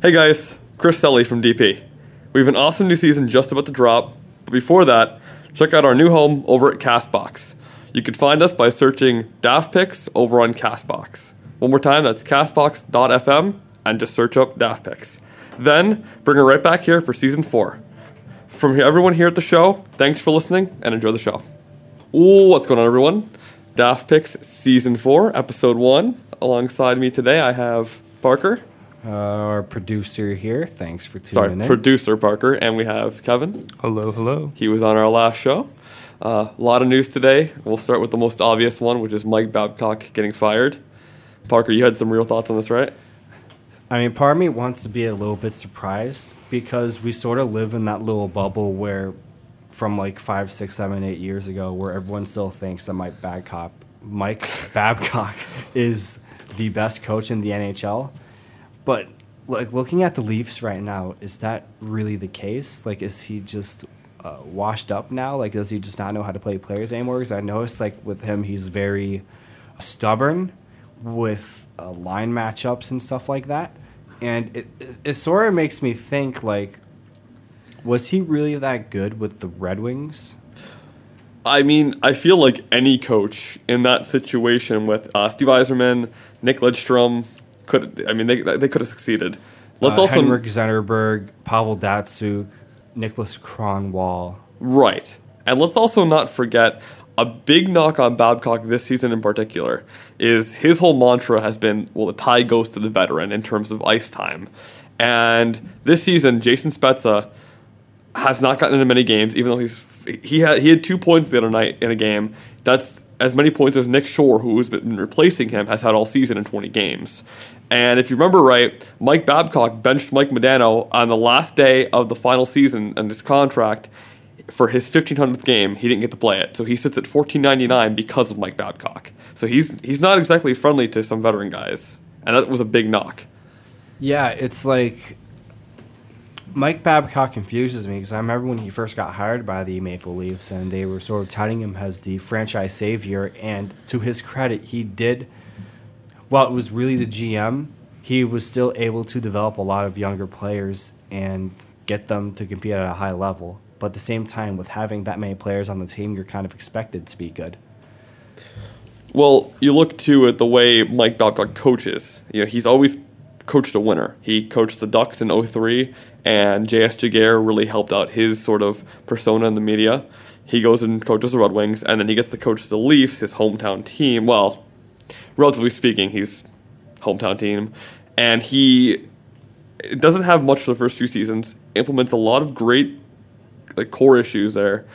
Hey guys, Chris Selly from DP. We have an awesome new season just about to drop, but before that, check out our new home over at Castbox. You can find us by searching Daft Picks over on Castbox. One more time, that's castbox.fm and just search up Daft Picks. Then, bring it right back here for season 4. From everyone here at the show, thanks for listening and enjoy the show. Ooh, what's going on, everyone? Daft Picks season 4, episode 1. Alongside me today, I have Parker. Uh, our producer here. Thanks for tuning Sorry, in. producer Parker, and we have Kevin. Hello, hello. He was on our last show. Uh, a lot of news today. We'll start with the most obvious one, which is Mike Babcock getting fired. Parker, you had some real thoughts on this, right? I mean, part of me wants to be a little bit surprised because we sort of live in that little bubble where, from like five, six, seven, eight years ago, where everyone still thinks that Mike Babcock, Mike Babcock, is the best coach in the NHL. But like looking at the Leafs right now, is that really the case? Like, is he just uh, washed up now? Like, does he just not know how to play players anymore? Because I noticed like with him, he's very stubborn with uh, line matchups and stuff like that, and it, it, it sort of makes me think like, was he really that good with the Red Wings? I mean, I feel like any coach in that situation with uh, Steve Yzerman, Nick Lidstrom could. I mean, they they could have succeeded. Let's uh, also Henrik Zetterberg, Pavel Datsyuk, Nicholas Kronwall. Right. And let's also not forget a big knock on Babcock this season in particular is his whole mantra has been well, the tie goes to the veteran in terms of ice time. And this season, Jason Spezza has not gotten into many games, even though he's he had he had two points the other night in a game. That's as many points as Nick Shore, who has been replacing him, has had all season in 20 games. And if you remember right, Mike Babcock benched Mike Modano on the last day of the final season and his contract for his 1500th game. He didn't get to play it, so he sits at 1499 because of Mike Babcock. So he's he's not exactly friendly to some veteran guys, and that was a big knock. Yeah, it's like Mike Babcock confuses me because I remember when he first got hired by the Maple Leafs and they were sort of touting him as the franchise savior. And to his credit, he did, while it was really the GM, he was still able to develop a lot of younger players and get them to compete at a high level. But at the same time, with having that many players on the team, you're kind of expected to be good. Well, you look too at the way Mike Babcock coaches. You know, he's always coached a winner. He coached the Ducks in 03, and J.S. Giguere really helped out his sort of persona in the media. He goes and coaches the Red Wings, and then he gets to coach the Leafs, his hometown team. Well, relatively speaking, he's hometown team, and he doesn't have much for the first few seasons. Implements a lot of great like core issues there.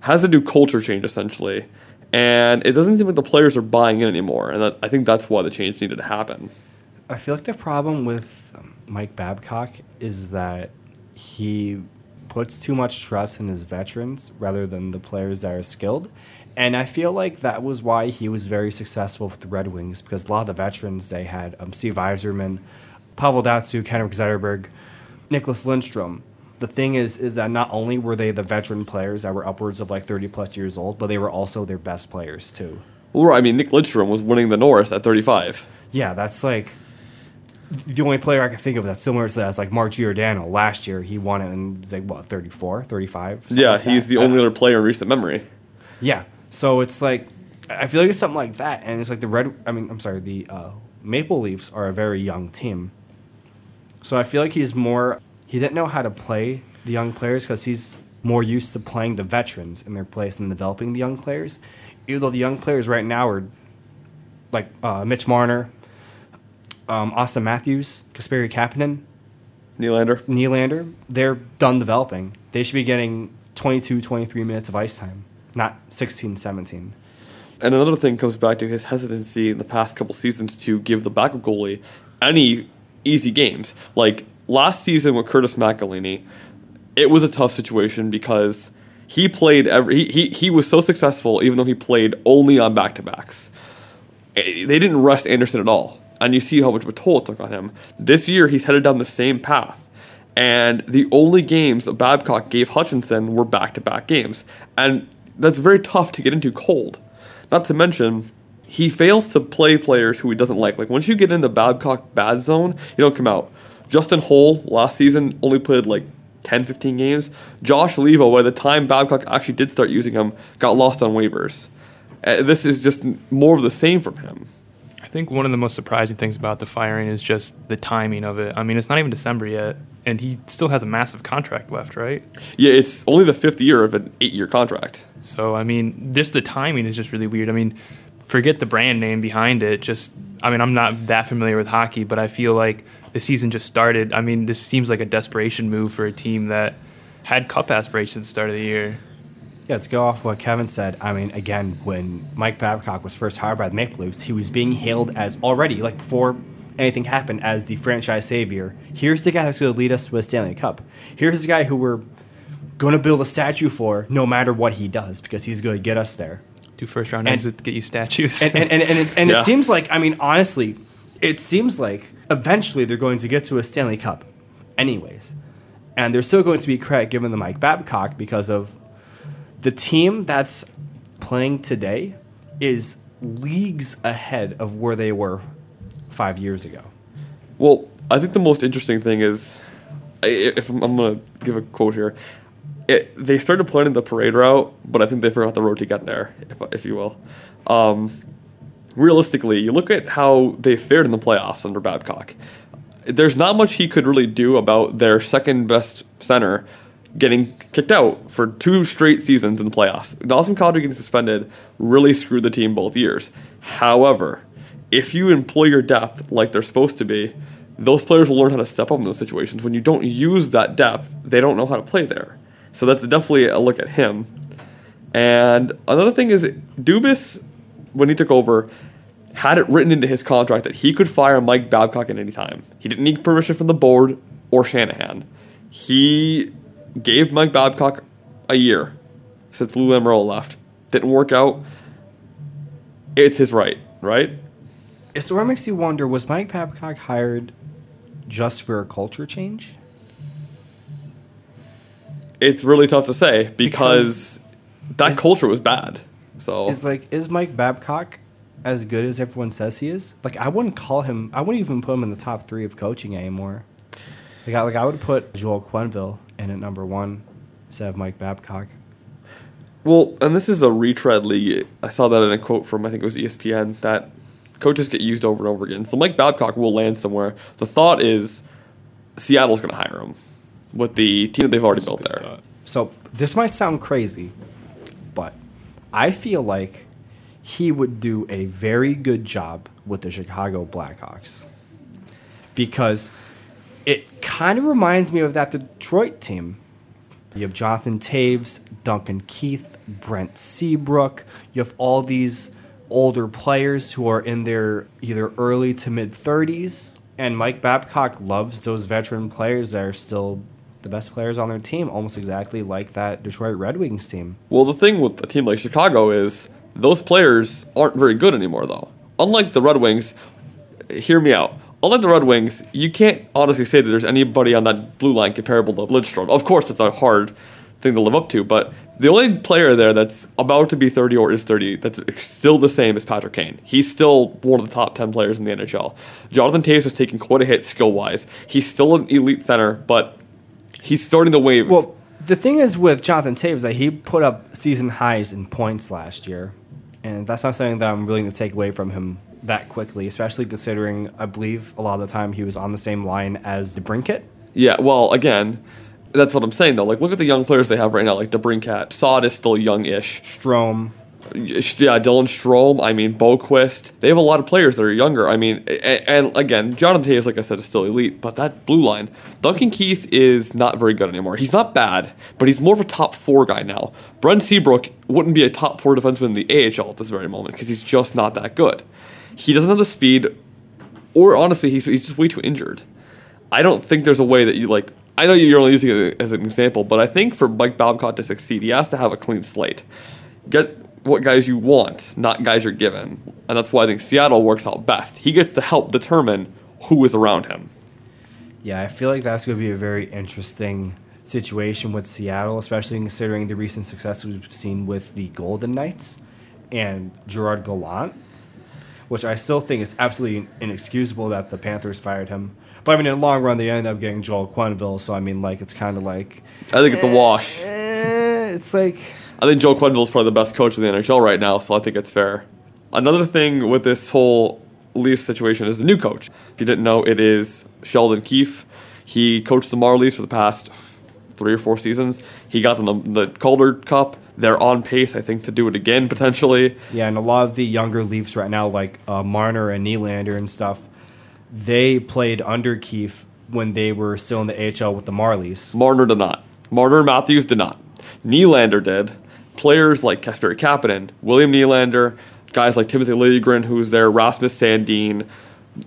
Has a new culture change essentially, and it doesn't seem like the players are buying in anymore. And that, I think that's why the change needed to happen. I feel like the problem with um, Mike Babcock is that he puts too much trust in his veterans rather than the players that are skilled. And I feel like that was why he was very successful with the Red Wings because a lot of the veterans they had um, Steve Yzerman, Pavel Datsyuk, Henrik Zetterberg, Nicholas Lindstrom. The thing is, is that not only were they the veteran players that were upwards of like 30 plus years old, but they were also their best players too. Well, I mean, Nick Lindstrom was winning the Norris at 35. Yeah, that's like the only player I can think of that's similar to that is like Mark Giordano. Last year, he won it in like what 34, 35? Yeah, like he's the only other player in recent memory. Yeah, so it's like I feel like it's something like that, and it's like the red. I mean, I'm sorry, the uh, Maple Leafs are a very young team, so I feel like he's more. He didn't know how to play the young players because he's more used to playing the veterans in their place and developing the young players. Even though the young players right now are like uh, Mitch Marner, um, Auston Matthews, Kasperi Kapanen, Nylander. Nylander, they're done developing. They should be getting 22, 23 minutes of ice time, not 16, 17. And another thing comes back to his hesitancy in the past couple seasons to give the backup goalie any easy games. Like last season with Curtis McElhinney, it was a tough situation because he played every he, he, he was so successful even though he played only on back to backs. They didn't rest Anderson at all. And you see how much of a toll it took on him. This year he's headed down the same path. And the only games Babcock gave Hutchinson were back to back games. And that's very tough to get into cold. Not to mention, he fails to play players who he doesn't like. Like once you get in the Babcock bad zone, you don't come out. Justin Holl last season only played like 10, 15 games. Josh Leivo, by the time Babcock actually did start using him, got lost on waivers. Uh, this is just more of the same from him. I think one of the most surprising things about the firing is just the timing of it. I mean, it's not even December yet, and he still has a massive contract left, right? Yeah, it's only the fifth year of an eight year contract. So, I mean, just the timing is just really weird. I mean, forget the brand name behind it. Just, I mean, I'm not that familiar with hockey, but I feel like the season just started. I mean, this seems like a desperation move for a team that had cup aspirations at the start of the year. Yeah, let's go off what Kevin said. I mean, again, when Mike Babcock was first hired by the Maple Leafs, he was being hailed as already, like before anything happened, as the franchise savior. Here's the guy that's going to lead us to a Stanley Cup. Here's the guy who we're going to build a statue for no matter what he does because he's going to get us there. Do first round And- exit to get you statues. And, and, and, and, it, and Yeah. it seems like, I mean, honestly, it seems like eventually they're going to get to a Stanley Cup, anyways. And there's still going to be credit given to Mike Babcock because of the team that's playing today is leagues ahead of where they were five years ago. Well, I think the most interesting thing is, if I'm, I'm going to give a quote here, it, they started planning the parade route, but I think they forgot the road to get there, if, if you will. Um, realistically, you look at how they fared in the playoffs under Babcock. There's not much he could really do about their second best center getting kicked out for two straight seasons in the playoffs. Dawson Calder getting suspended really screwed the team both years. However, if you employ your depth like they're supposed to be, those players will learn how to step up in those situations. When you don't use that depth, they don't know how to play there. So that's definitely a look at him. And another thing is, Dubas, when he took over, had it written into his contract that he could fire Mike Babcock at any time. He didn't need permission from the board or Shanahan. He gave Mike Babcock a year since Lou Lamoriello left. Didn't work out. It's his right, right? So what makes you wonder, was Mike Babcock hired just for a culture change? It's really tough to say because, that is- culture was bad. So it's like is Mike Babcock as good as everyone says he is? Like I wouldn't call him. I wouldn't even put him in the top three of coaching anymore. Like I, like I would put Joel Quenneville in at number one instead of Mike Babcock. Well, and this is a retread league. I saw that in a quote from I think it was ESPN that coaches get used over and over again. So Mike Babcock will land somewhere. The thought is Seattle's going to hire him with the team that they've already built there. So this might sound crazy, but I feel like he would do a very good job with the Chicago Blackhawks because it kind of reminds me of that Detroit team. You have Jonathan Toews, Duncan Keith, Brent Seabrook. You have all these older players who are in their either early to mid 30s. And Mike Babcock loves those veteran players that are still the best players on their team, almost exactly like that Detroit Red Wings team. Well, the thing with a team like Chicago is those players aren't very good anymore, though. Unlike the Red Wings, hear me out. Unlike the Red Wings, you can't honestly say that there's anybody on that blue line comparable to Lidstrom. Of course, it's a hard thing to live up to, but the only player there that's about to be 30 or is 30 that's still the same as Patrick Kane. He's still one of the top 10 players in the NHL. Jonathan Toews has taken quite a hit skill wise. He's still an elite center, but he's starting to wave. Well, the thing is with Jonathan Toews that he put up season highs in points last year, and that's not something that I'm willing to take away from him that quickly, especially considering I believe a lot of the time he was on the same line as DeBrincat. Yeah, well, again, that's what I'm saying though. Like, look at the young players they have right now, like DeBrincat. Sod is still young-ish. Strome. Yeah, Dylan Strome. I mean, Boqvist. They have a lot of players that are younger. I mean, and, and again, Jonathan Toews, like I said, is still elite. But that blue line, Duncan Keith is not very good anymore. He's not bad, but he's more of a top four guy now. Brent Seabrook wouldn't be a top four defenseman in the AHL at this very moment because he's just not that good. He doesn't have the speed, or honestly, he's, he's just way too injured. I don't think there's a way that you like. I know you're only using it as an example, but I think for Mike Babcock to succeed, he has to have a clean slate. Get what guys you want, not guys you're given, and that's why I think Seattle works out best. He gets to help determine who is around him. Yeah, I feel like that's going to be a very interesting situation with Seattle, especially considering the recent success we've seen with the Golden Knights and Gerard Gallant, which I still think is absolutely inexcusable that the Panthers fired him. But I mean, in the long run, they end up getting Joel Quenneville. So I mean, like, it's kind of like I think it's a wash. eh, it's like I think Joe Quenneville is probably the best coach in the NHL right now, so I think it's fair. Another thing with this whole Leafs situation is the new coach. If you didn't know, it is Sheldon Keefe. He coached the Marlies for the past three or four seasons. He got them the, the Calder Cup. They're on pace, I think, to do it again potentially. yeah, and a lot of the younger Leafs right now, like uh, Marner and Nylander and stuff, they played under Keefe when they were still in the AHL with the Marlies. Marner did not. Marner and Matthews did not. Nylander did. Players like Kasperi Kapanen, William Nylander, guys like Timothy Liljegren, who's there, Rasmus Sandin,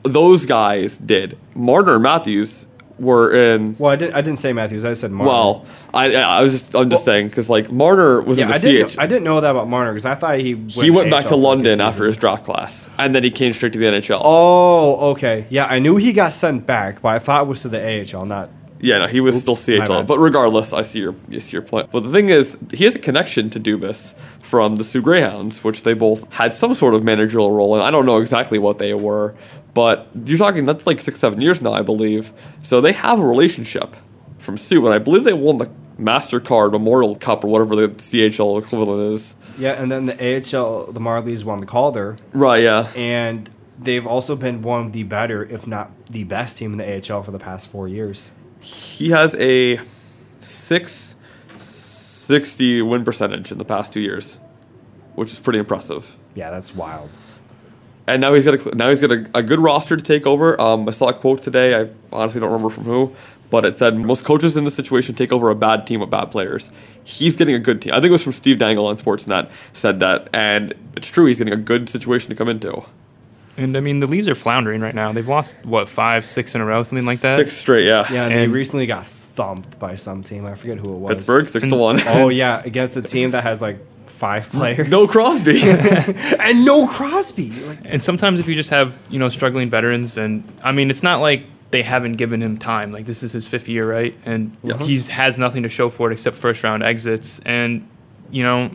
those guys did. Marner and Matthews were in Well, I didn't. I didn't say Matthews. I said Marner. Well, I I was just I'm just saying because like Marner was yeah, in the I didn't. CH. I didn't know that about Marner because I thought he went he went back to London after his draft class, and then he came straight to the NHL. Oh, okay. Yeah, I knew he got sent back, but I thought it was to the AHL, not. Yeah, no, he was Oops, still CHL. But regardless, I see your I see your point. But the thing is, he has a connection to Dubas from the Soo Greyhounds, which they both had some sort of managerial role in. I don't know exactly what they were, but you're talking that's like six, seven years now, I believe. So they have a relationship from Soo, and I believe they won the Mastercard Memorial Cup or whatever the CHL equivalent is. Yeah, and then the AHL, the Marlies won the Calder, Right? Yeah. and they've also been one of the better, if not the best team in the AHL for the past four years. He has a 660 win percentage in the past two years, which is pretty impressive. Yeah, that's wild. And now he's got a, now he's got a, a good roster to take over. Um, I saw a quote today. I honestly don't remember from who, but it said most coaches in this situation take over a bad team with bad players. He's getting a good team. I think it was from Steve Dangle on Sportsnet said that, and it's true. He's getting a good situation to come into. And I mean, the Leafs are floundering right now. They've lost what five, six in a row, something like that. Six straight, yeah. Yeah, and, they recently got thumped by some team. I forget who it was. Pittsburgh six to one. Oh yeah, against a team that has like five players. no Crosby. and no Crosby. Like, And sometimes if you just have you know struggling veterans, and I mean, it's not like they haven't given him time. Like this is his fifth year, right? And Yes. he's has nothing to show for it except first round exits. And you know,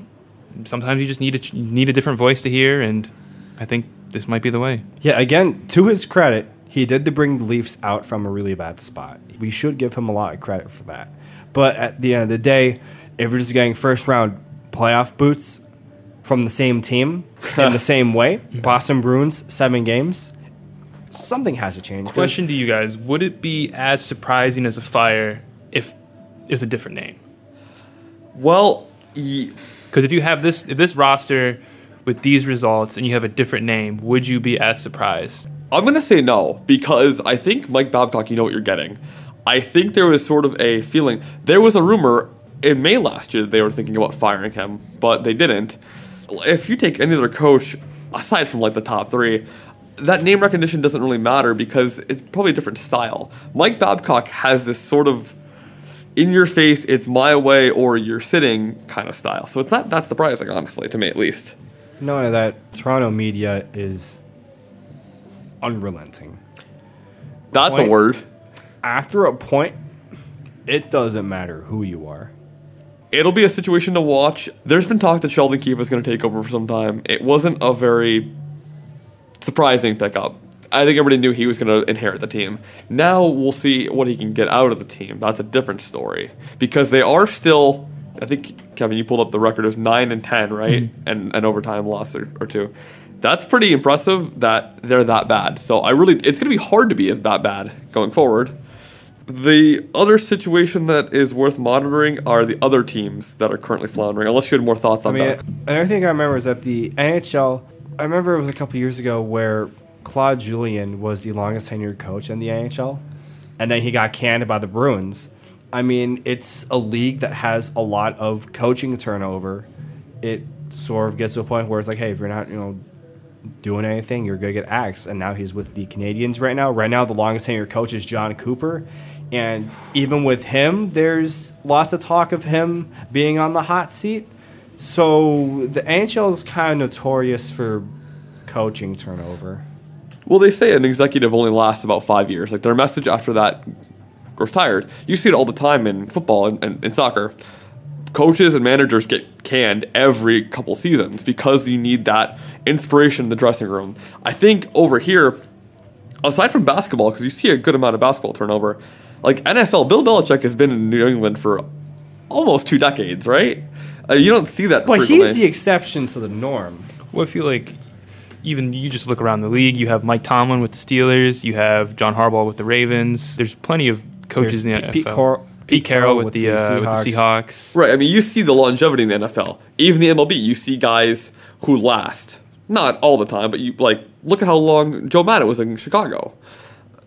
sometimes you just need a need a different voice to hear. And I think this might be the way. Yeah, again, to his credit, he did to bring the Leafs out from a really bad spot. We should give him a lot of credit for that. But at the end of the day, if we're just getting first round playoff boots from the same team in the same way, Boston Bruins, seven games, something has to change. Question to you guys: Would it be as surprising as a fire if it was a different name? well, ye- Because if you have this if this roster with these results and you have a different name, would you be as surprised? I'm going to say no because I think Mike Babcock, you know what you're getting. I think there was sort of a feeling. There was a rumor in May last year they were thinking about firing him, but they didn't. If you take any other coach, aside from like the top three, that name recognition doesn't really matter because it's probably a different style. Mike Babcock has this sort of in your face, it's my way or you're sitting kind of style. So it's not that surprising, honestly, to me at least. No, that Toronto media is unrelenting. That's a word. After a point, it doesn't matter who you are. It'll be a situation to watch. There's been talk that Sheldon Keefe is going to take over for some time. It wasn't a very surprising pickup. I think everybody knew he was going to inherit the team. Now we'll see what he can get out of the team. That's a different story because they are still. I think Kevin, you pulled up the record. It was nine and ten, right? Mm-hmm. And an overtime loss or, or two. That's pretty impressive that they're that bad. So I really, it's going to be hard to be as that bad going forward. The other situation that is worth monitoring are the other teams that are currently floundering. Unless you had more thoughts on I mean, that. another thing I remember is that the NHL. I remember it was a couple years ago where Claude Julien was the longest tenured coach in the NHL, and then he got canned by the Bruins. I mean, it's a league that has a lot of coaching turnover. It sort of gets to a point where it's like, hey, if you're not, you know, doing anything, you're gonna get axed. And now he's with the Canadiens right now. Right now, the longest tenured coach is Jon Cooper, and even with him, there's lots of talk of him being on the hot seat. So the NHL is kind of notorious for coaching turnover. Well, they say an executive only lasts about five years. Like their message after that grows tired. You see it all the time in football and, and, and soccer. Coaches and managers get canned every couple seasons because you need that inspiration in the dressing room. I think over here, aside from basketball, because you see a good amount of basketball turnover, like NFL, Bill Belichick has been in New England for almost two decades, right? Uh, you don't see that. But frequently. he's the exception to the norm. Well, I feel like even you just look around the league. You have Mike Tomlin with the Steelers. You have John Harbaugh with the Ravens. There's plenty of coaches There's in the Pete- NFL. Pete Cor- Pete Carroll with, the, uh, with the Seahawks. Right. I mean, you see the longevity in the NFL. Even the MLB, you see guys who last. Not all the time, but you like look at how long Joe Maddon was in Chicago.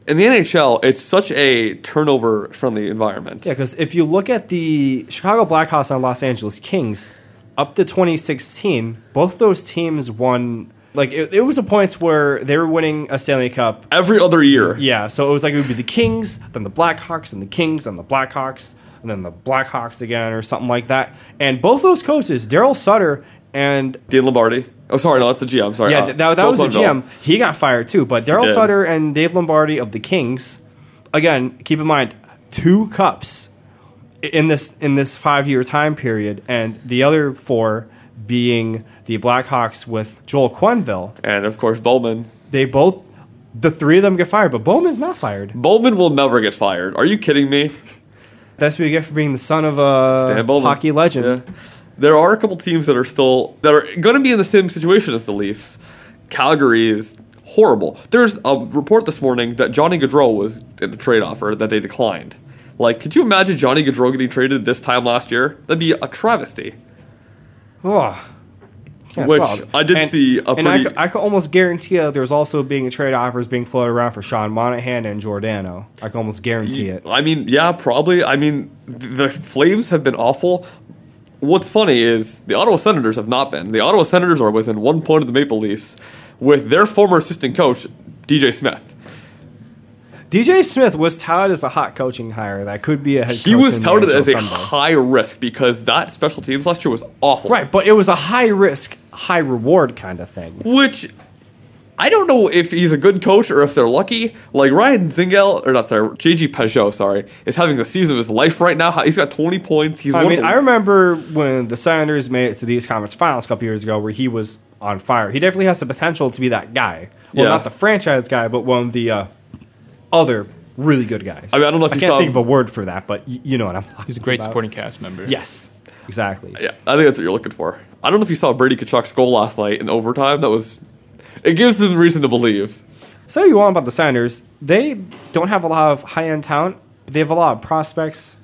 In the NHL, it's such a turnover-friendly environment. Yeah, because if you look at the Chicago Blackhawks and Los Angeles Kings, up to 2016, both those teams won. Like it, it was a point where they were winning a Stanley Cup. Every other year, Yeah, so it was like it would be the Kings, then the Blackhawks, and the Kings, and the Blackhawks, and then the Blackhawks again, or something like that. And both those coaches, Darryl Sutter and Dean Lombardi. Oh, sorry, no, that's the GM. Sorry, yeah, uh, that, that was the. GM. He got fired too. But Daryl. Sutter and Dave Lombardi of the Kings, again, keep in mind, two cups in this in this five year time period, and the other four being the Blackhawks with Joel Quenneville. and of course Bowman. They both, the three of them get fired, but Bowman's not fired. Bowman will never get fired. Are you kidding me? That's what you get for being the son of a hockey legend. Yeah. There are a couple teams that are still that are going to be in the same situation as the Leafs. Calgary is horrible. There's a report this morning that Johnny Gaudreau was in a trade offer that they declined. Like, could you imagine Johnny Gaudreau getting traded this time last year? That'd be a travesty. Oh. Yeah, Which wild. I did see a and I, pretty- could- I could almost guarantee you there's also being trade offers being floated around for Sean Monahan and Giordano. I can almost guarantee it. I mean, yeah, probably. I mean, the Flames have been awful. What's funny is the Ottawa Senators have not been. The Ottawa Senators are within one point of the Maple Leafs with their former assistant coach, DJ Smith. DJ Smith was touted as a hot coaching hire that could be a head He was touted as a high risk because that special teams last year was awful. right, but it was a high risk, high reward kind of thing. Which I don't know if he's a good coach or if they're lucky. Like Ryan Dzingel, or not sorry, JG Pageau, sorry, is having the season of his life right now. He's got 20 points. He's I mean, the- I remember when the Senators made it to the East Conference Finals a couple years ago, where he was on fire. He definitely has the potential to be that guy. Well, Yeah. not the franchise guy, but one of the uh, other really good guys. I mean, I don't know if I you can't saw- think of a word for that, but y- you know what I'm talking. He's a great about. supporting cast member. Yes, exactly. Yeah, I think that's what you're looking for. I don't know if you saw Brady Tkachuk's goal last night in overtime. That was. It gives them reason to believe. Say you want about the Senators, they don't have a lot of high end talent. But they have a lot of prospects.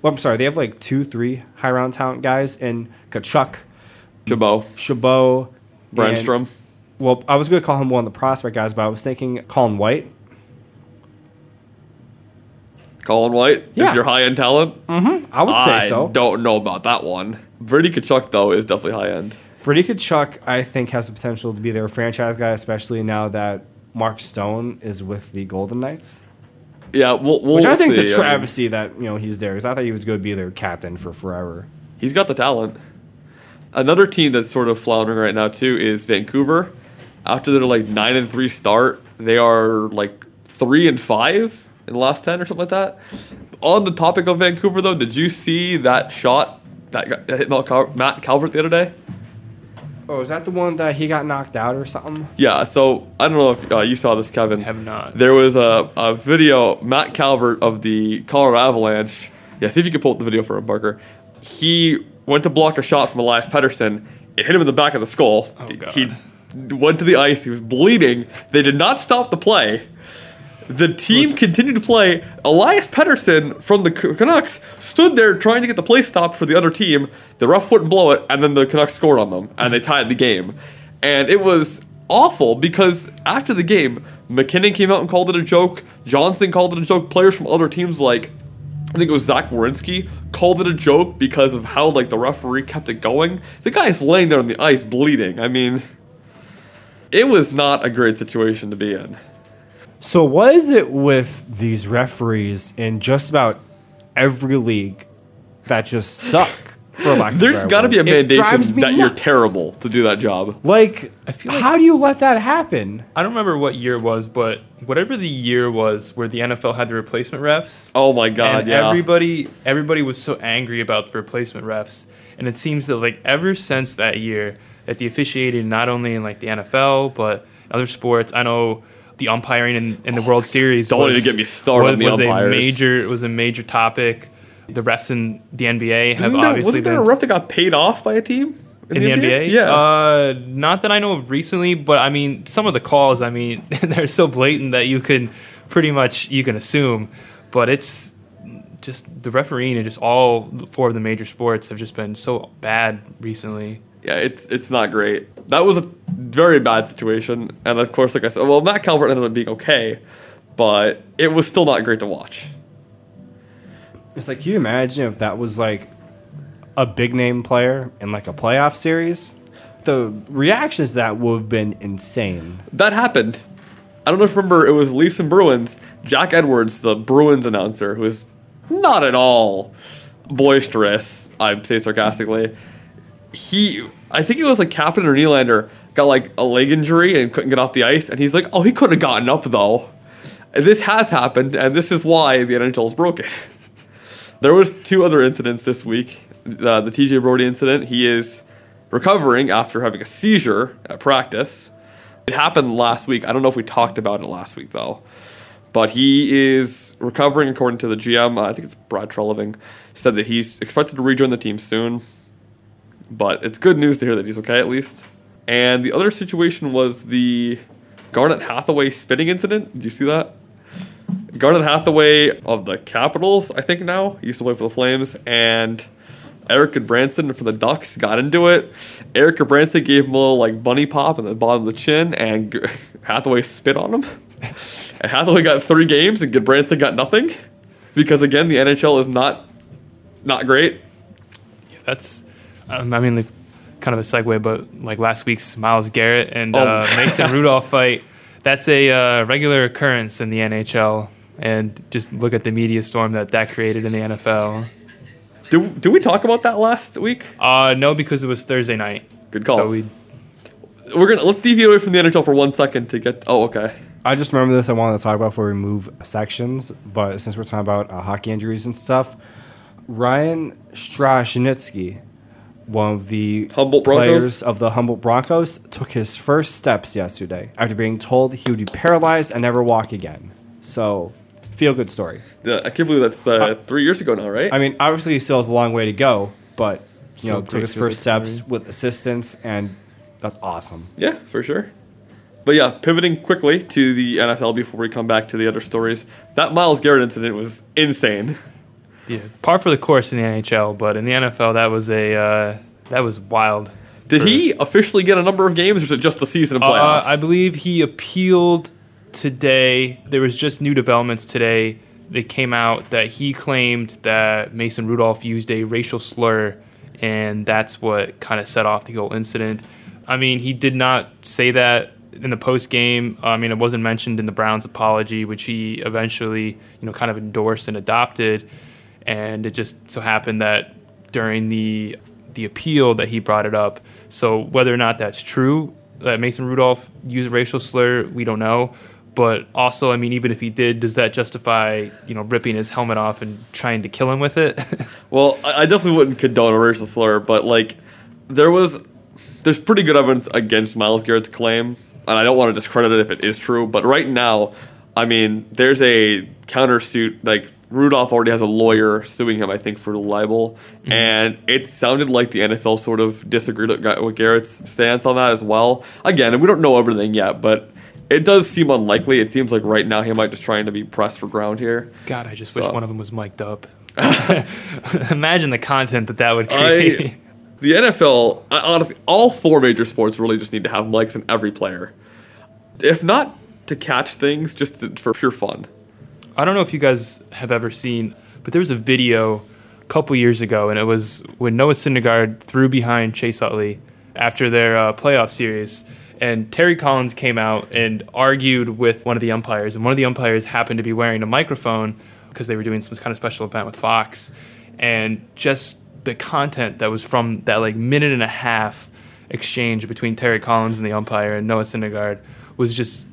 Well, I'm sorry, they have like two, three high round talent guys in Tkachuk, Chabot, Chabot, and- Well, I was going to call him one of the prospect guys, but I was thinking Colin White. Colin White Yeah. is your high end talent. Mm-hmm. I would say so. don't know about that one. Brady Tkachuk, though, is definitely high end. Brady Tkachuk, I think, has the potential to be their franchise guy, especially now that Mark Stone is with the Golden Knights. Yeah, we'll, we'll Which I think is a travesty that you know he's there because I thought he was going to be their captain for forever. he's got the talent. Another team that's sort of floundering right now, too, is Vancouver. After their like 9 and 3 start, they are like 3 and 5 in the last 10 or something like that. On the topic of Vancouver, though, did you see that shot that, hit Matt Calvert the other day? Oh, is that the one that he got knocked out or something? Yeah, so I don't know if uh, you saw this, Kevin. Have not. There was a, a video, Matt Calvert of the Colorado Avalanche. Yeah, see if you can pull up the video for him, Parker. He went to block a shot from Elias Pettersson. It hit him in the back of the skull. Oh, God. He went to the ice. He was bleeding. They did not stop the play. The team continued to play. Elias Pettersson from the Canucks stood there trying to get the play stopped for the other team. The ref wouldn't blow it, and then the Canucks scored on them, and they tied the game. And it was awful because after the game, MacKinnon came out and called it a joke. Johnson called it a joke. Players from other teams like I think it was Zach Werenski called it a joke because of how like the referee kept it going. The guy's laying there on the ice bleeding. I mean, it was not a great situation to be in. So, what is it with these referees in just about every league that just suck? For lack of a There's better got to be a It mandation me that you're nuts. terrible to do that job. Like, I feel like- how do you let that happen? I don't remember what year it was, but whatever the year was where the NFL had the replacement refs. Oh my god, and yeah. everybody everybody was so angry about the replacement refs. And it seems that like ever since that year that the officiating not only in like the NFL but other sports. I know the umpiring in, in the World Series. Don't even get me started was, on the was umpires. A major was a major topic. The refs in the NBA have there- obviously wasn't there been a ref that got paid off by a team in the NBA. Yeah. Uh, not that I know of recently, but I mean, some of the calls. I mean, they're so blatant that you can pretty much you can assume. But it's just the refereeing and just all four of the major sports have just been so bad recently. Yeah, it's it's not great. That was a very bad situation, and of course, like I said, well, Matt Calvert ended up being okay, but it was still not great to watch. It's like, can you imagine if that was like a big name player in like a playoff series? The reactions to that would have been insane. That happened. I don't know if you remember, it was Leafs and Bruins. Jack Edwards, the Bruins announcer, who is not at all boisterous, I'd say sarcastically. He, I think it was like Kapanen or Nylander, got like a leg injury and couldn't get off the ice, and he's like, "Oh, he could have gotten up though." This has happened, and this is why the NHL is broken. there was two other incidents this week. Uh, the TJ Brodie incident. He is recovering after having a seizure at practice. It happened last week. I don't know if we talked about it last week though. But he is recovering according to the GM. I think it's Brad Treliving said that he's expected to rejoin the team soon. But it's good news to hear that he's okay at least. And the other situation was the Garnet Hathaway spitting incident. Did you see that? Garnet Hathaway of the Capitals, I think now, he used to play for the Flames, and Eric Branson from the Ducks got into it. Eric Branson gave him a little like bunny pop in the bottom of the chin, and Hathaway spit on him. and Hathaway got three games, and Branson got nothing because again, the NHL is not not great. That's, um, I mean, like, kind of a segue, but like last week's Myles Garrett and Oh. uh, Mason Rudolph fight, that's a uh, regular occurrence in the NHL. And just look at the media storm that that created in the NFL. Did, did we talk about that last week? Uh, no, because it was Thursday night. Good call. So we We're gonna let's deviate away from the NHL for one second to get. Oh, okay. I just remember this. I wanted to talk about before we move sections, but since we're talking about uh, hockey injuries and stuff, Ryan Straschnitzki, one of the Humboldt Broncos? players of the Humboldt Broncos, took his first steps yesterday after being told he would be paralyzed and never walk again. So, feel good story. Yeah, I can't believe that's uh, three years ago now, right? I mean, obviously, he still has a long way to go, but you Still know, great took his feel good first steps story. with assistance, and that's awesome. Yeah, for sure. But yeah, pivoting quickly to the NFL before we come back to the other stories. That Myles Garrett incident was insane. yeah, par for the course in the NHL, but in the NFL, that was a uh, that was wild. Did For- he officially get a number of games, or is it just the season of Uh, playoffs? I believe he appealed today. There was just new developments today that came out that he claimed that Mason Rudolph used a racial slur, and that's what kind of set off the whole incident. I mean, he did not say that in the post game. I mean, it wasn't mentioned in the Browns' apology, which he eventually, you know, kind of endorsed and adopted. And it just so happened that during the the appeal that he brought it up. So whether or not that's true, that Mason Rudolph used a racial slur, we don't know. But also, I mean, even if he did, does that justify you know ripping his helmet off and trying to kill him with it? Well, I I definitely wouldn't condone a racial slur, but like there was there's pretty good evidence against Myles Garrett's claim, and I don't want to discredit it if it is true, but right now, I mean, there's a countersuit like Rudolph already has a lawyer suing him, I think, for libel, mm-hmm. and it sounded like the NFL sort of disagreed with Garrett's stance on that as well. Again, we don't know everything yet, but it does seem unlikely. It seems like right now he might just trying to be pressed for ground here. God, I just wish one of them was mic'd up. Imagine the content that that would I, create. the NFL, I- honestly, all four major sports really just need to have mics in every player. If not to catch things, just to, for pure fun. I don't know if you guys have ever seen, but there was a video a couple years ago, and it was when Noah Syndergaard threw behind Chase Utley after their uh, playoff series, and Terry Collins came out and argued with one of the umpires, and one of the umpires happened to be wearing a microphone because they were doing some kind of special event with Fox, and just the content that was from that like minute and a half exchange between Terry Collins and the umpire and Noah Syndergaard was just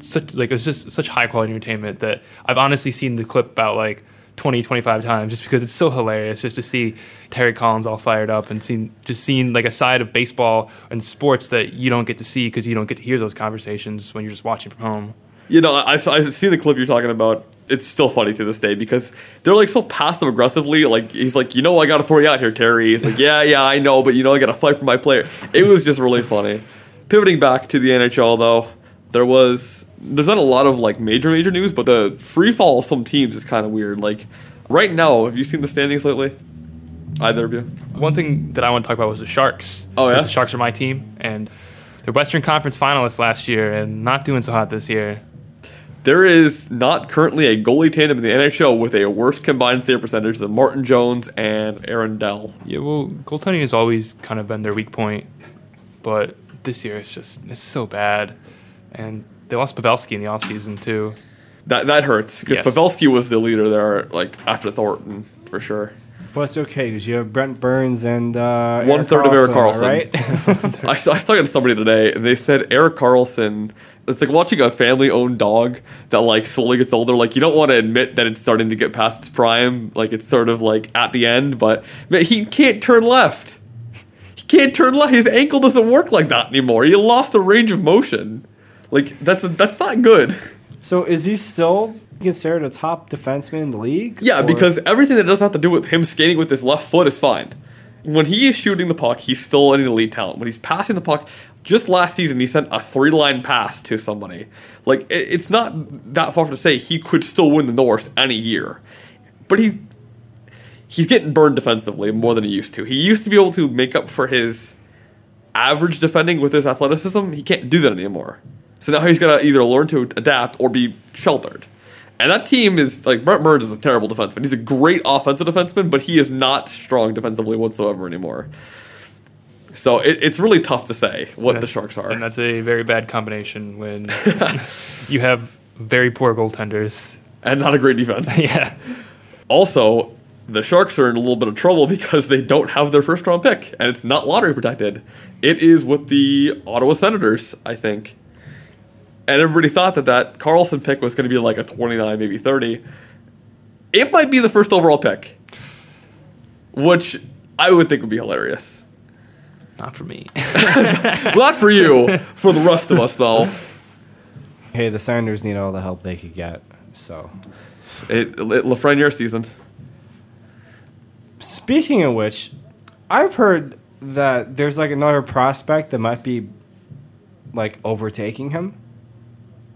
such like it was just such high quality entertainment that I've honestly seen the clip about like 20 25 times just because it's so hilarious just to see Terry Collins all fired up and seen just seeing like a side of baseball and sports that you don't get to see because you don't get to hear those conversations when you're just watching from home. You know, I, I see the clip you're talking about. It's still funny to this day because they're like so passive aggressively. Like he's like, you know, I got to throw you out here, Terry. He's like, yeah, yeah, I know, but you know, I got to fight for my player. It was just really funny. Pivoting back to the NHL though, there was there's not a lot of like major major news, but the free fall of some teams is kind of weird. Like right now, have you seen the standings lately? Either of you? One thing that I want to talk about was the Sharks. Oh, yeah? The Sharks are my team, and they're Western Conference finalists last year, and not doing so hot this year. There is not currently a goalie tandem in the NHL with a worse combined save percentage than Martin Jones and Aaron Dell. Yeah, well, goaltending has always kind of been their weak point, but this year it's just it's so bad, and they lost Pavelski in the offseason too. That that hurts because Yes. Pavelski was the leader there, like after Thornton for sure. Well, it's okay because you have Brent Burns and uh, One Erik third of Erik Karlsson, Karlsson. right? I, I was talking to somebody today, and they said Erik Karlsson. It's like watching a family-owned dog that like slowly gets older. Like you don't want to admit that it's starting to get past its prime. Like it's sort of like at the end, but man, he can't turn left. He can't turn left. His ankle doesn't work like that anymore. He lost the range of motion. Like that's that's not good. so is he still considered a top defenseman in the league? Yeah, Or- because everything that doesn't have to do with him skating with his left foot is fine. When he is shooting the puck, he's still an elite talent. When he's passing the puck, just last season he sent a three line pass to somebody. Like it, it's not that far to say he could still win the Norris any year, but he's he's getting burned defensively more than he used to. He used to be able to make up for his average defending with his athleticism. He can't do that anymore. So now he's got to either learn to adapt or be sheltered. And that team is like Brent Burns is a terrible defenseman. He's a great offensive defenseman, but he is not strong defensively whatsoever anymore. So it, it's really tough to say what the Sharks are. and that's a very bad combination when you have very poor goaltenders. And not a great defense. yeah, Also, the Sharks are in a little bit of trouble because they don't have their first round pick, and it's not lottery protected. It is with the Ottawa Senators, I think. And everybody thought that that Karlsson pick was going to be like a 29, maybe 30. It might be the first overall pick, which I would think would be hilarious. not for me. Not for you, for the rest of us, though. hey, the Senators need all the help they could get. So, It, it Lafreniere season. speaking of which, I've heard that there's like another prospect that might be like overtaking him.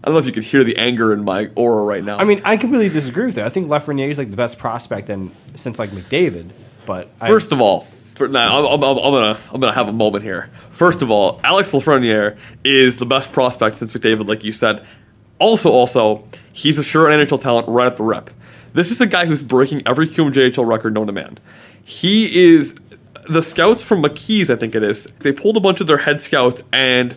I don't know if you could hear the anger in my aura right now. I mean, I completely disagree with that. I think Lafreniere is like the best prospect in, since like McDavid. But I- First of all, for, now I'm, I'm, I'm, I'm gonna I'm gonna have a moment here. First of all, Alex Lafreniere is the best prospect since McDavid, like you said. Also, also, he's a sure NHL talent right at the rep. This is a guy who's breaking every QMJHL record known to man. He is the scouts from McKeen's, I think it is. They pulled a bunch of their head scouts, and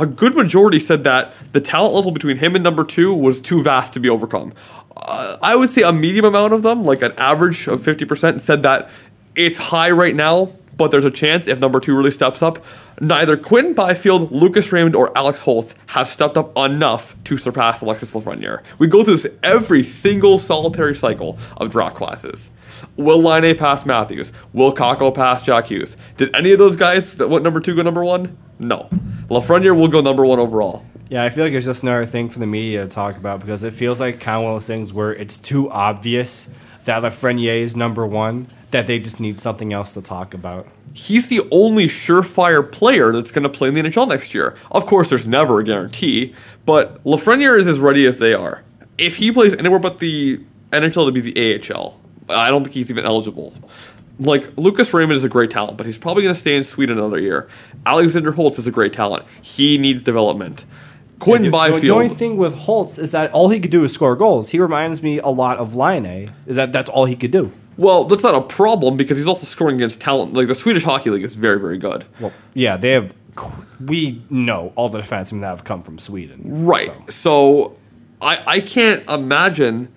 a good majority said that the talent level between him and number two was too vast to be overcome. Uh, I would say a medium amount of them, like an average of 50%, said that it's high right now, but there's a chance if number two really steps up. Neither Quinn Byfield, Lucas Raymond, or Alex Holtz have stepped up enough to surpass Alexis Lafreniere. We go through this every single solitary cycle of draft classes. Will Laine pass Matthews? Will Kakko pass Jack Hughes? Did any of those guys that went number two go number one? No. Lafreniere will go number one overall. Yeah, I feel like it's just another thing for the media to talk about because it feels like kind of one of those things where it's too obvious that Lafreniere is number one that they just need something else to talk about. he's the only surefire player that's going to play in the NHL next year. Of course, there's never a guarantee, but Lafreniere is as ready as they are. If he plays anywhere but the NHL to be the AHL, I don't think he's even eligible. Like Lucas Raymond is a great talent, but he's probably going to stay in Sweden another year. Alexander Holtz is a great talent. He needs development. Quinn the, the- Byfield. The only thing with Holtz is that all he could do is score goals. He reminds me a lot of Laine Is that that's all he could do? Well, that's not a problem because he's also scoring against talent. Like the Swedish hockey league is very, very good. Well, yeah, they have. We know all the defensemen that have come from Sweden. Right. so. So, I I can't imagine.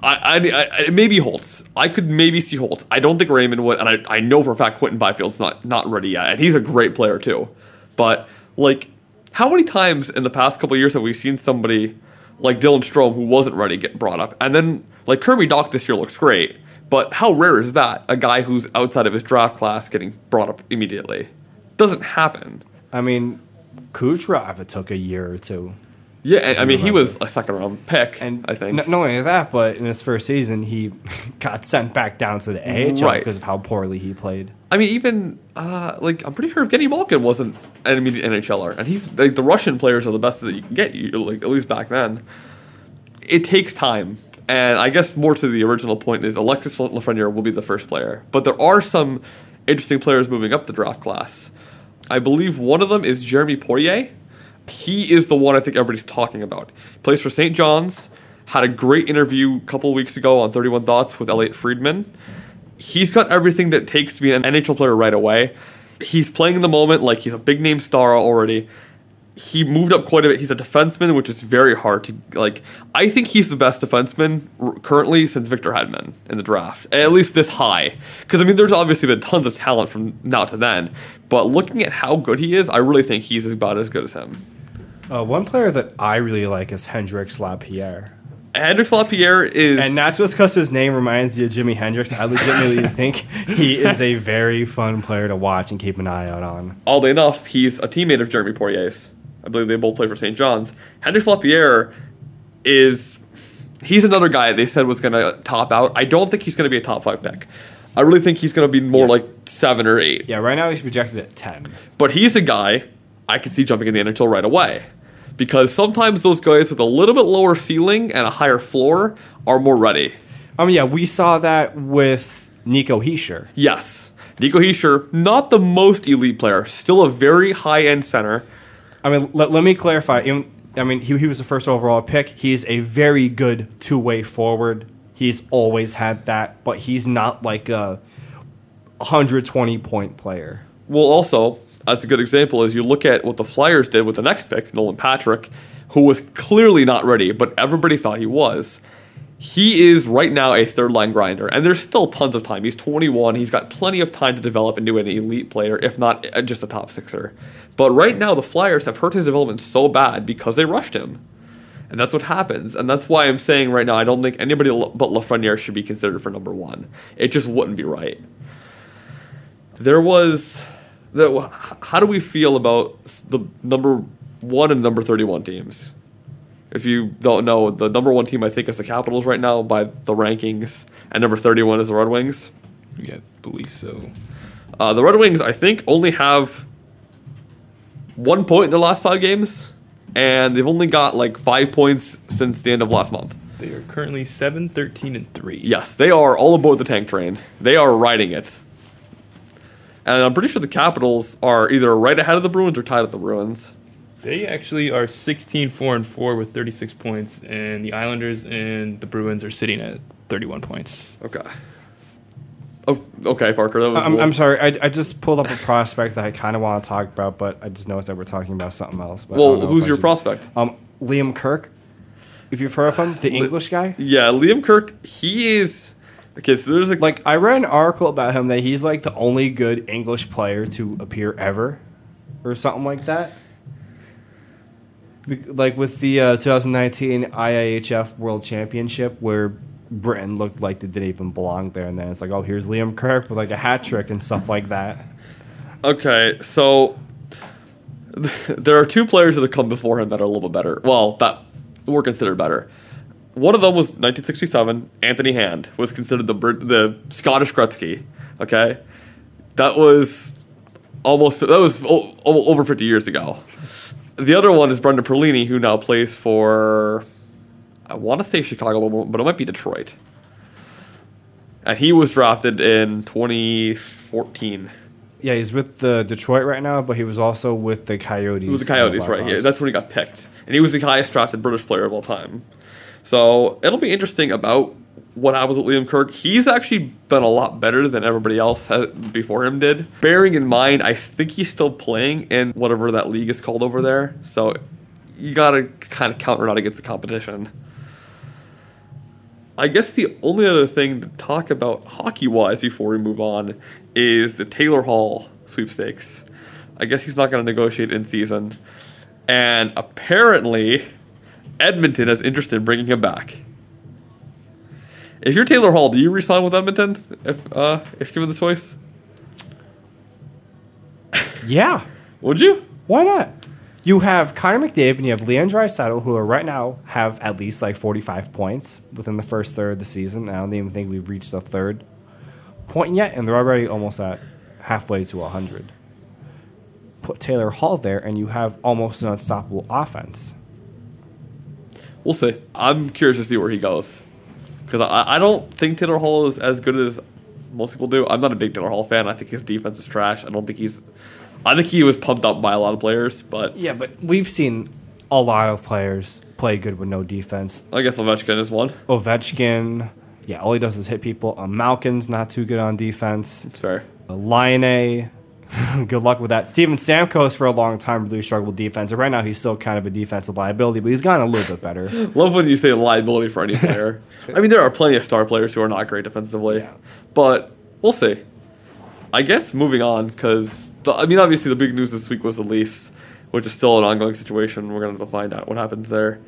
I, I, I maybe Holtz. I could maybe see Holtz. I don't think Raymond would, and I, I know for a fact Quentin Byfield's not not ready yet, and he's a great player too. But like, how many times in the past couple of years have we seen somebody like Dylan Strome who wasn't ready get brought up, and then like Kirby Dach this year looks great, but how rare is that a guy who's outside of his draft class getting brought up immediately? Doesn't happen. I mean, Kucherov, it took a year or two. Yeah, and, I mean, he was a second round pick, And I think. n- not only that, but in his first season, he got sent back down to the AHL Right. because of how poorly he played. I mean, even uh, like I'm pretty sure Evgeny Malkin wasn't an immediate NHLer, and he's like the Russian players are the best that you can get. You like at least back then. It takes time, and I guess more to the original point is Alexis Lafreniere will be the first player, but there are some interesting players moving up the draft class. I believe one of them is Jeremy Poirier. He is the one I think everybody's talking about. Plays for St. John's. Had a great interview a couple weeks ago on 31 Thoughts with Elliotte Friedman he's got everything that takes to be an NHL player right away. He's playing in the moment like he's a big name star already. He moved up quite a bit. He's a defenseman, which is very hard to like. I think he's the best defenseman r- currently since Victor Hedman in the draft, at least this high. Because I mean, there's obviously been tons of talent from now to then, but looking at how good he is, I really think he's about as good as him. Uh, one player that I really like is Hendrix Lapierre. Hendrix Lapierre is And not just because his name reminds you of Jimi Hendrix, I legitimately think he is a very fun player to watch and keep an eye out on. oddly enough, he's a teammate of Jeremy Poirier's. I believe they both play for St. John's. Hendrix Lapierre is he's another guy they said was going to top out. I don't think he's going to be a top five pick. I really think he's going to be more like seven or eight. Yeah, right now he's projected at 10. But he's a guy I can see jumping in the NHL right away. Because sometimes those guys with a little bit lower ceiling and a higher floor are more ready. I Um, yeah, we saw that with Nico Hischier. Yes. Nico Hischier, not the most elite player, still a very high end center. I mean, let, let me clarify. I mean, he, he was the first overall pick. He's a very good two way forward. He's always had that, but he's not like a 120 point player. Well, also, that's a good example is you look at what the Flyers did with the next pick, Nolan Patrick, who was clearly not ready, but everybody thought he was. He is right now a third line grinder, and there's still tons of time. He's 21. He's got plenty of time to develop into an elite player, if not uh, just a top sixer. But right now, the Flyers have hurt his development so bad because they rushed him. And that's what happens. And that's why I'm saying right now, I don't think anybody but Lafreniere should be considered for number one. It just wouldn't be right. There was. The, how do we feel about the number one and number 31 teams? If you don't know, the number one team I think is the Capitals right now by the rankings, and number 31 is the Red Wings. Yeah, believe so. Uh, the Red Wings, I think, only have one point in their last five games, and they've only got like five points since the end of last month. They are currently 7, 13, and 3. Yes, they are all aboard the tank train. They are riding it. And I'm pretty sure the Capitals are either right ahead of the Bruins or tied at the Bruins. They actually are 16, 4, and 4 with 36 points, and the Islanders and the Bruins are sitting at 31 points. Okay. Oh, okay, Parker. That was. a I'm, little- I'm sorry, I, I just pulled up a prospect that I kind of want to talk about, but I just noticed that we're talking about something else. But Well, who's your should- prospect? Um, Liam Kirk. If you've heard of him, the English guy. Yeah, Liam Kirk. He is. Okay, so there's a Like I read an article about him that he's like the only good English player to appear ever, or something like that. Like with the uh, 2019 IIHF World Championship, where Britain looked like they didn't even belong there, and then it's like, oh, here's Liam Kirk with like a hat trick and stuff like that. Okay, so there are two players that have come before him that are a little bit better. Well, that were considered better. One of them was 1967. Anthony Hand was considered the the Scottish Gretzky. Okay, that was almost that was over 50 years ago. The other one is Brendan Perlini, who now plays for I want to say Chicago, but- it might be Detroit. And he was drafted in 2014. Yeah, he's with the Detroit right now, but he was also with the Coyotes. It was the Coyotes, and right? Yeah, Blackhawks. that's when he got picked, and he was the highest drafted British player of all time. So it'll be interesting about what happens with Liam Kirk. He's actually been a lot better than everybody else has, before him did. Bearing in mind, I think he's still playing in whatever that league is called over there. So you got to kind of counter out against the competition. I guess the only other thing to talk about hockey wise before we move on is the Taylor Hall sweepstakes. I guess he's not going to negotiate in season. And apparently, Edmonton has interest in bringing him back. If you're Taylor Hall, do you resign with Edmonton if uh, if given the choice? Yeah, Would you? why not? You have Connor McDavid and you have Leon Draisaitl, who are right now have at least like 45 points within the first third of the season. I don't even think we've reached the third point yet, and they're already almost at halfway to 100. Put Taylor Hall there, and you have almost an unstoppable offense. We'll see. I'm curious to see where he goes because I, I don't think Taylor Hall is as good as most people do. I'm not a big Taylor Hall fan. I think his defense is trash. I don't think he's. I think he was pumped up by a lot of players, but Yeah, but we've seen a lot of players play good with no defense. I guess Ovechkin is one. Ovechkin, yeah, all he does is hit people. Uh, Malkin's not too good on defense. It's fair. Uh, Laine good luck with that. Steven Stamkos for a long time really struggled with defense. And right now he's still kind of a defensive liability, but he's gotten a little bit better. Love when you say liability for any player. I mean, there are plenty of star players who are not great defensively, Yeah. but we'll see. I guess moving on because I mean, obviously the big news this week was the Leafs, which is still an ongoing situation. We're gonna have to find out what happens there.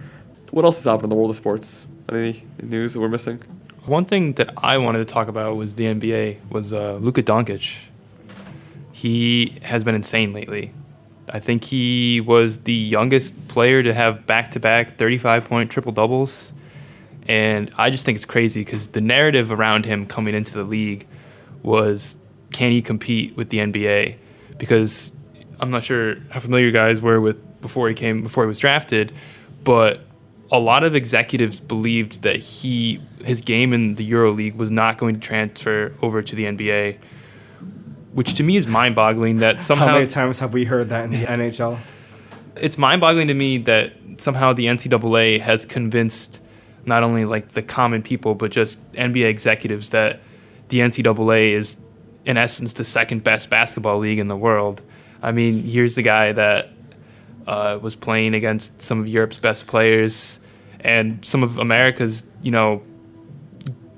What else has happened in the world of sports? Any news that we're missing? One thing that I wanted to talk about was the NBA was uh, Luka Doncic. He has been insane lately. I think he was the youngest player to have back-to-back 35-point triple doubles, and I just think it's crazy because the narrative around him coming into the league was, can he compete with the NBA? Because I'm not sure how familiar you guys were with before he came before he was drafted, but a lot of executives believed that he his game in the EuroLeague was not going to transfer over to the NBA, which to me is mind-boggling. That somehow. How many times have we heard that in the NHL? it's mind-boggling to me that somehow the NCAA has convinced not only like the common people but just NBA executives that the NCAA is in essence the second best basketball league in the world. I mean, here's the guy that uh, was playing against some of Europe's best players and some of America's, you know,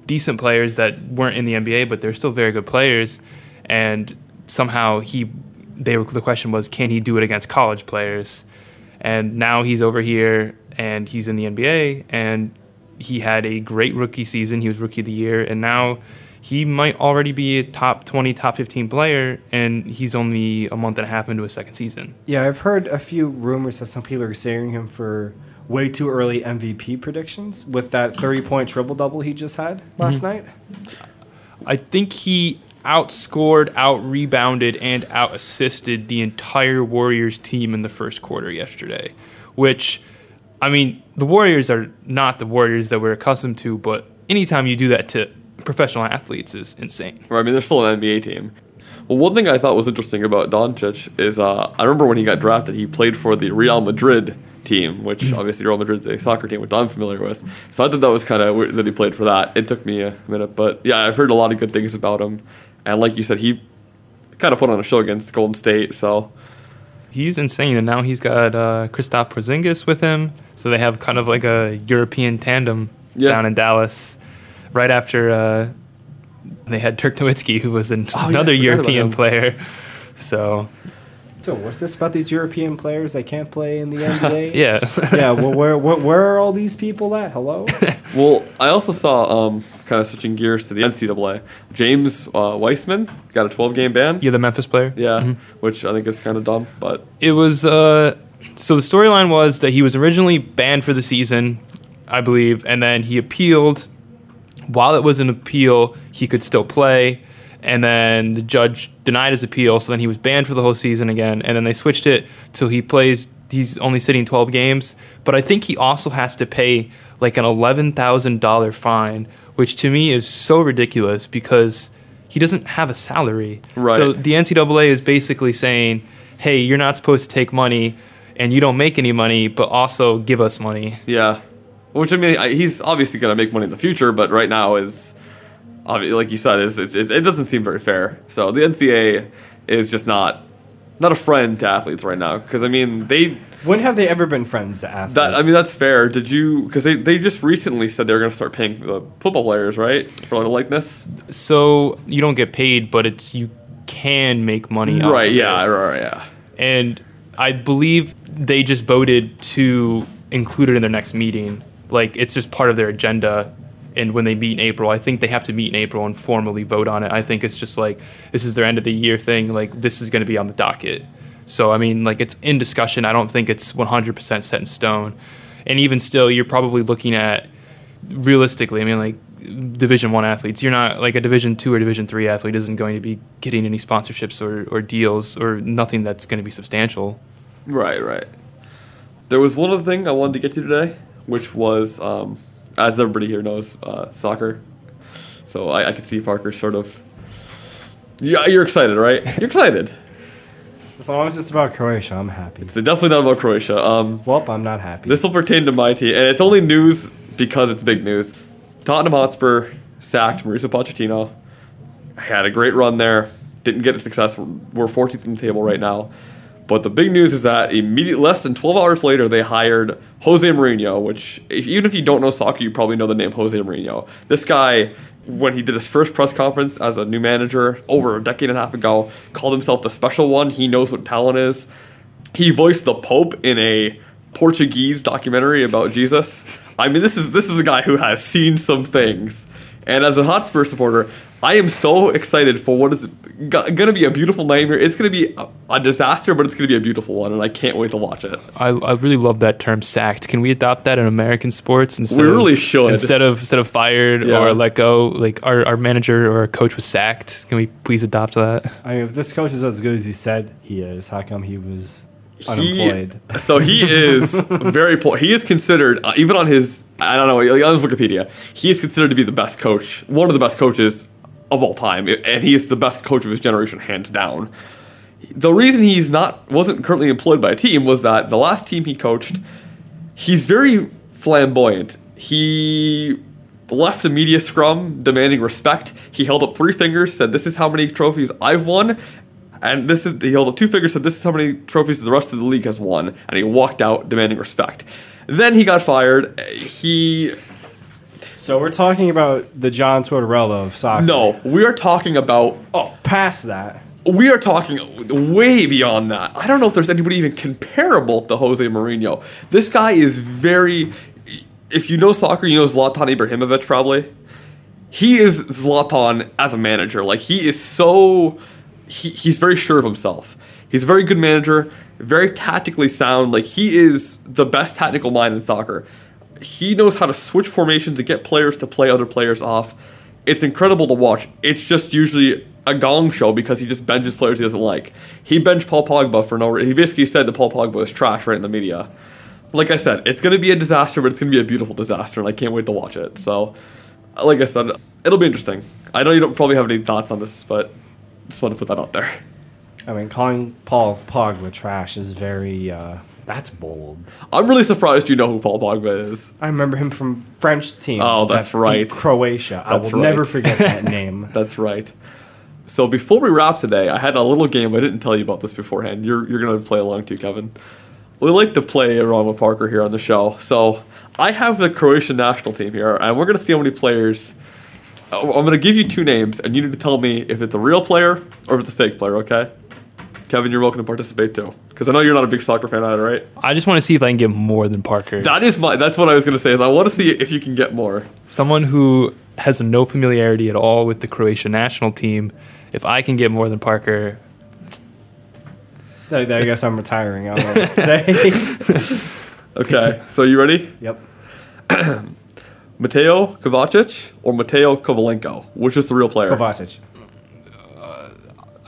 decent players that weren't in the NBA, but they're still very good players. And somehow he, they were, the question was, can he do it against college players? And now he's over here and he's in the NBA and he had a great rookie season. He was rookie of the year, and now he might already be a top 20, top 15 player, and he's only a month and a half into his second season. Yeah, I've heard a few rumors that some people are considering him for way too early MVP predictions with that 30 point triple double he just had last mm-hmm. night. I think he outscored, out rebounded, and out assisted the entire Warriors team in the first quarter yesterday. Which, I mean, the Warriors are not the Warriors that we're accustomed to, but anytime you do that to professional athletes is insane. Or I mean, they're still an NBA team. Well, one thing I thought was interesting about Doncic is uh, I remember when he got drafted, he played for the Real Madrid team, which obviously Real Madrid's a soccer team, which I'm familiar with. So I thought that was kind of weird that he played for that. It took me a minute, but yeah, I've heard a lot of good things about him. And like you said, he kind of put on a show against Golden State. So He's insane, and now he's got uh, Kristaps Porzingis with him, so they have kind of like a European tandem Yeah. down in Dallas. Right after uh, they had Dirk Nowitzki, who was an, Oh, another about European player. So So, what's this about these European players that can't play in the NBA? yeah, yeah, well, where, where, where are all these people at? Hello? Well, I also saw, um, kind of switching gears to the NCAA. James uh, Wiseman got a 12 game ban. you're the Memphis player. Yeah, which I think is kind of dumb, but It was uh, so the storyline was that he was originally banned for the season, I believe, and then he appealed. While it was an appeal, he could still play, and then the judge denied his appeal. So then he was banned for the whole season again, and then they switched it so he plays. He's only sitting 12 games, but I think he also has to pay like an $11,000 fine, which to me is so ridiculous because he doesn't have a salary. Right. So the NCAA is basically saying, "Hey, you're not supposed to take money, and you don't make any money, but also give us money." Yeah, which I mean, I, he's obviously going to make money in the future, but right now is, like you said, it's, it's, it doesn't seem very fair. So the NCAA is just not not a friend to athletes right now because I mean they when have they ever been friends to athletes? that I mean that's fair. Did you because they they just recently said they were going to start paying the football players right for a likeness So you don't get paid, but it's you can make money. off right of yeah it. right yeah and I believe they just voted to include it in their next meeting. Like it's just part of their agenda. And when they meet in April, I think they have to meet in April and formally vote on it. I think it's just like this is their end of the year thing. Like this is going to be on the docket. So I mean, like it's in discussion. I don't think it's 100% set in stone. And even still, you're probably looking at realistically. I mean, like Division One athletes. You're not like a Division Two or Division Three athlete isn't going to be getting any sponsorships or, or deals or nothing that's going to be substantial. Right, right. There was one other thing I wanted to get to today, which was, um, as everybody here knows, uh, soccer. So I, I could see Parker sort of. Yeah, you're excited, right? You're excited. As long as it's about Croatia, I'm happy. It's definitely not about Croatia. Um, Well, I'm not happy. this will pertain to my team, and it's only news because it's big news. Tottenham Hotspur sacked Mauricio Pochettino. Had a great run there. Didn't get a success. We're 14th in the table right now. But the big news is that immediate, less than 12 hours later, they hired Jose Mourinho, which, if, even if you don't know soccer, you probably know the name Jose Mourinho. This guy, when he did his first press conference as a new manager over a decade and a half ago, called himself the special one. He knows what talent is. He voiced the Pope in a Portuguese documentary about Jesus. I mean, this is this is a guy who has seen some things. And as a Hotspur supporter, I am so excited for what is going to be a beautiful nightmare. It's going to be a, a disaster, but it's going to be a beautiful one, and I can't wait to watch it. I, I really love that term sacked. Can we adopt that in American sports instead? We really of, should. Instead of instead of fired Yeah. or let go, like our, our manager or our coach was sacked. Can we please adopt that? I mean, if this coach is as good as he said he is, how come he was He, unemployed? so he is very poor. He is considered, uh, even on his, I don't know, on his Wikipedia, he is considered to be the best coach, one of the best coaches of all time, and he is the best coach of his generation, hands down. The reason he's not wasn't currently employed by a team was that the last team he coached, he's very flamboyant. He left a media scrum demanding respect. He held up three fingers, said, "This is how many trophies I've won." And this is he held up two fingers, said, "This is how many trophies the rest of the league has won." And he walked out demanding respect. Then he got fired. He So we're talking about the John Tortorella of soccer. no, we are talking about Oh, past that. we are talking way beyond that. I don't know if there's anybody even comparable to Jose Mourinho. This guy is very. If you know soccer, you know Zlatan Ibrahimovic probably. He is Zlatan as a manager. Like he is so. He, he's very sure of himself. He's a very good manager, very tactically sound. Like he is the best tactical mind in soccer. He knows how to switch formations and get players to play other players off. It's incredible to watch. It's just usually a gong show because he just benches players he doesn't like. He benched Paul Pogba for no reason. He basically said that Paul Pogba is trash right in the media. Like I said, it's going to be a disaster, but it's going to be a beautiful disaster, and I can't wait to watch it. So, like I said, it'll be interesting. I know you don't probably have any thoughts on this, but just want to put that out there. I mean, calling Paul Pogba trash is very. Uh, that's bold. I'm really surprised you know who Paul Pogba is. I remember him from French team. Oh, that's that right. Croatia. I That's will never forget that name. That's right. So before we wrap today, I had a little game. I didn't tell you about this beforehand. You're you're gonna play along too, Kevin. We like to play around with Parker here on the show. So I have the Croatian national team here, and we're gonna see how many players. I'm gonna give you two names, and you need to tell me if it's a real player or if it's a fake player. Okay? Kevin, you're welcome to participate too, because I know you're not a big soccer fan either, right? I just want to see if I can get more than Parker. That is my. That's what I was gonna say. Is I want to see if you can get more. Someone who has no familiarity at all with the Croatian national team. If I can get more than Parker, I, I guess I'm retiring. I don't know what to say. Okay. so you ready? yep. Mateo Kovacic or Mateo Kovalenko? Which is the real player? Kovacic.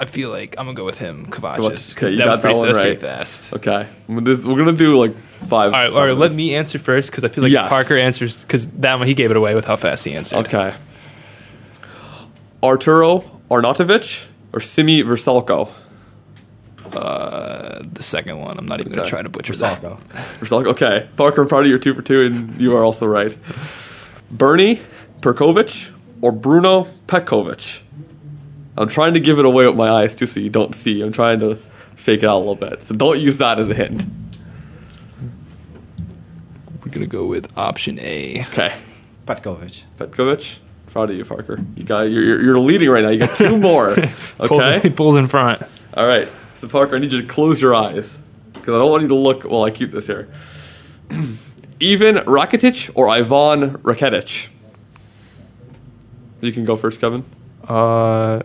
I feel like I'm gonna go with him, Kovacic. Kovacic. Okay, you that got was that pretty, one that right. fast. Okay, this- we're gonna do like five. All right, all right. Let me answer first because I feel like Yes. Parker answers because that one he gave it away with how fast he answered. Okay. Arturo Arnautovic or Sime Vrsaljko? Uh, the second one, I'm not even gonna try to butcher that. Salko. Versalco. Okay, Parker, I'm proud of your two for two, and you are also right. Bernie Perkovic or Bruno Petkovic? I'm trying to give it away with my eyes too, so you don't see. I'm trying to fake it out a little bit, so don't use that as a hint. We're gonna go with option A. Okay. Petkovic. Petkovic, proud of you, Parker. You got you're, you're, you're leading right now. You got two more. Okay. Pulls, pulls in front. All right. So Parker, I need you to close your eyes because I don't want you to look while I keep this here. Ivan Rakitic or Ivan Rakitic? You can go first, Kevin. Uh,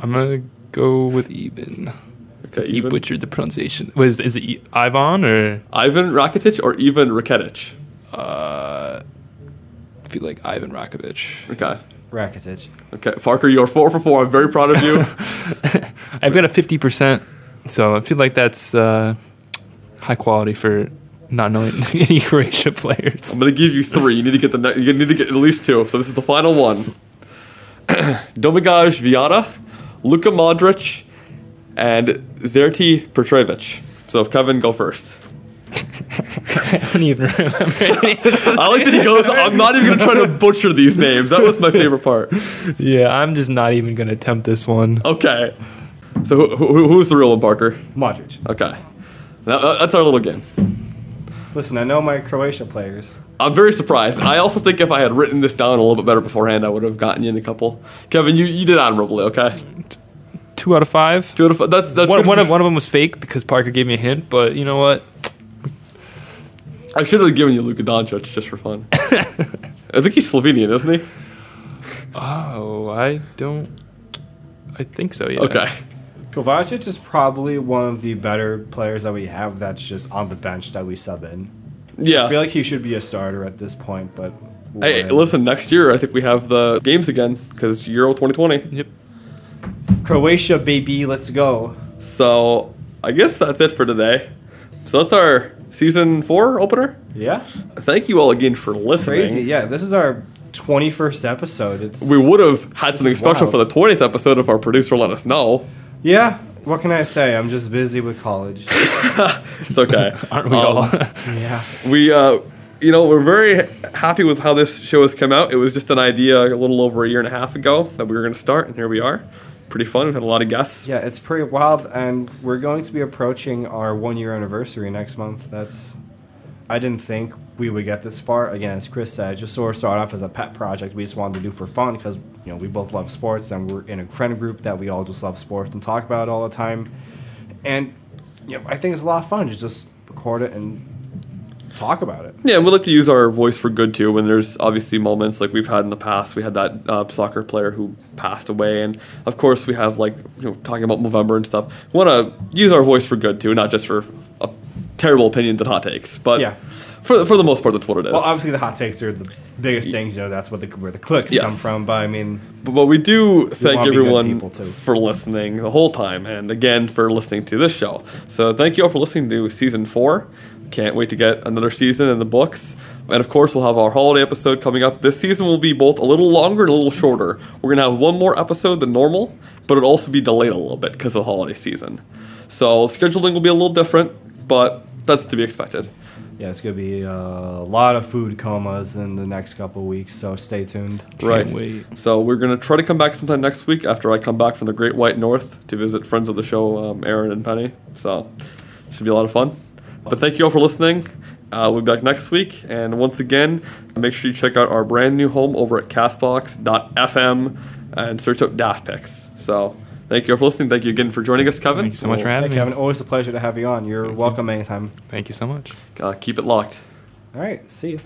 I'm gonna go with even. Okay, he even. butchered the pronunciation. Was is it Ivan or Ivan Rakitic or Ivan Rakitic? uh, I feel like Ivan Rakovic. Okay. Rakitic. Okay, Parker, you're four for four. I'm very proud of you. I've got a fifty percent, so I feel like that's uh, high quality for not knowing any Croatia players. I'm gonna give you three. You need to get the ne- you need to get at least two. So this is the final one. Domagoj Viata, Luka Modric, and Zerti Petrovic. So Kevin, go first. I don't even remember. any of those I like that he goes. I'm not even gonna try to butcher these names. That was my favorite part. Yeah, I'm just not even gonna attempt this one. Okay. So who, who, who's the real one, Parker? Modric. Okay. That- that's our little game. Listen, I know my Croatia players. I'm very surprised. I also think if I had written this down a little bit better beforehand, I would have gotten you in a couple. Kevin, you, you did admirably. Okay. Two out of five. Two out of five. That's that's One, one of one of them was fake because Parker gave me a hint, but you know what? I should have given you Luka Doncic just for fun. I think he's Slovenian, isn't he? Oh, I don't. I think so. Yeah. Okay. Kovacic is probably one of the better players that we have that's just on the bench that we sub in. Yeah. I feel like he should be a starter at this point, but. hey, listen. Next year, I think we have the games again because Euro 2020. Yep. Croatia, baby, let's go. So I guess that's it for today. So that's our season four opener. Yeah? Thank you all again for listening. Crazy. Yeah, this is our 21st episode. It's We would have had something special wild. for the 20th episode if our producer let us know. Yeah, what can I say? I'm just busy with college. It's okay. Aren't we Um, all? yeah. we uh you know we're very happy with how this show has come out it was just an idea a little over a year and a half ago that we were going to start and here we are pretty fun we've had a lot of guests Yeah, it's pretty wild, and we're going to be approaching our one year anniversary next month. That's. I didn't think we would get this far. Again, as Chris said, just sort of start off as a pet project we just wanted to do for fun because you know we both love sports and we're in a friend group that we all just love sports and talk about it all the time. And you know, I think it's a lot of fun to just record it and talk about it. yeah and we like to use our voice for good too when there's obviously moments like we've had in the past we had that uh, soccer player who passed away and of course we have like you know talking about november and stuff we want to use our voice for good too not just for uh, terrible opinions and hot takes but Yeah. For, for the most part that's what it is Well, obviously the hot takes are the biggest things. You know, that's what the, where the clicks Yes. come from. But I mean, But, but we do thank be good everyone for listening the whole time, and again for listening to this show. So thank you all for listening to season four. Can't wait to get another season in the books. And of course, we'll have our holiday episode coming up. This season will be both a little longer and a little shorter. We're gonna have one more episode than normal, but it'll also be delayed a little bit because of the holiday season. So scheduling will be a little different, but that's to be expected. Yeah, it's gonna be uh, a lot of food comas in the next couple of weeks. So stay tuned. Right. Can't wait. So we're gonna try to come back sometime next week after I come back from the Great White North to visit friends of the show, um, Aaron and Penny. So should be a lot of fun. But thank you all for listening. Uh, we'll be back next week, and once again, make sure you check out our brand new home over at Castbox.fm and search up Daft Picks. So thank you all for listening. Thank you again for joining us, Kevin. Thank you so much for Hey, having me. Kevin, always a pleasure to have you on. You're welcome anytime. Thank you so much. Uh, keep it locked. All right, see you.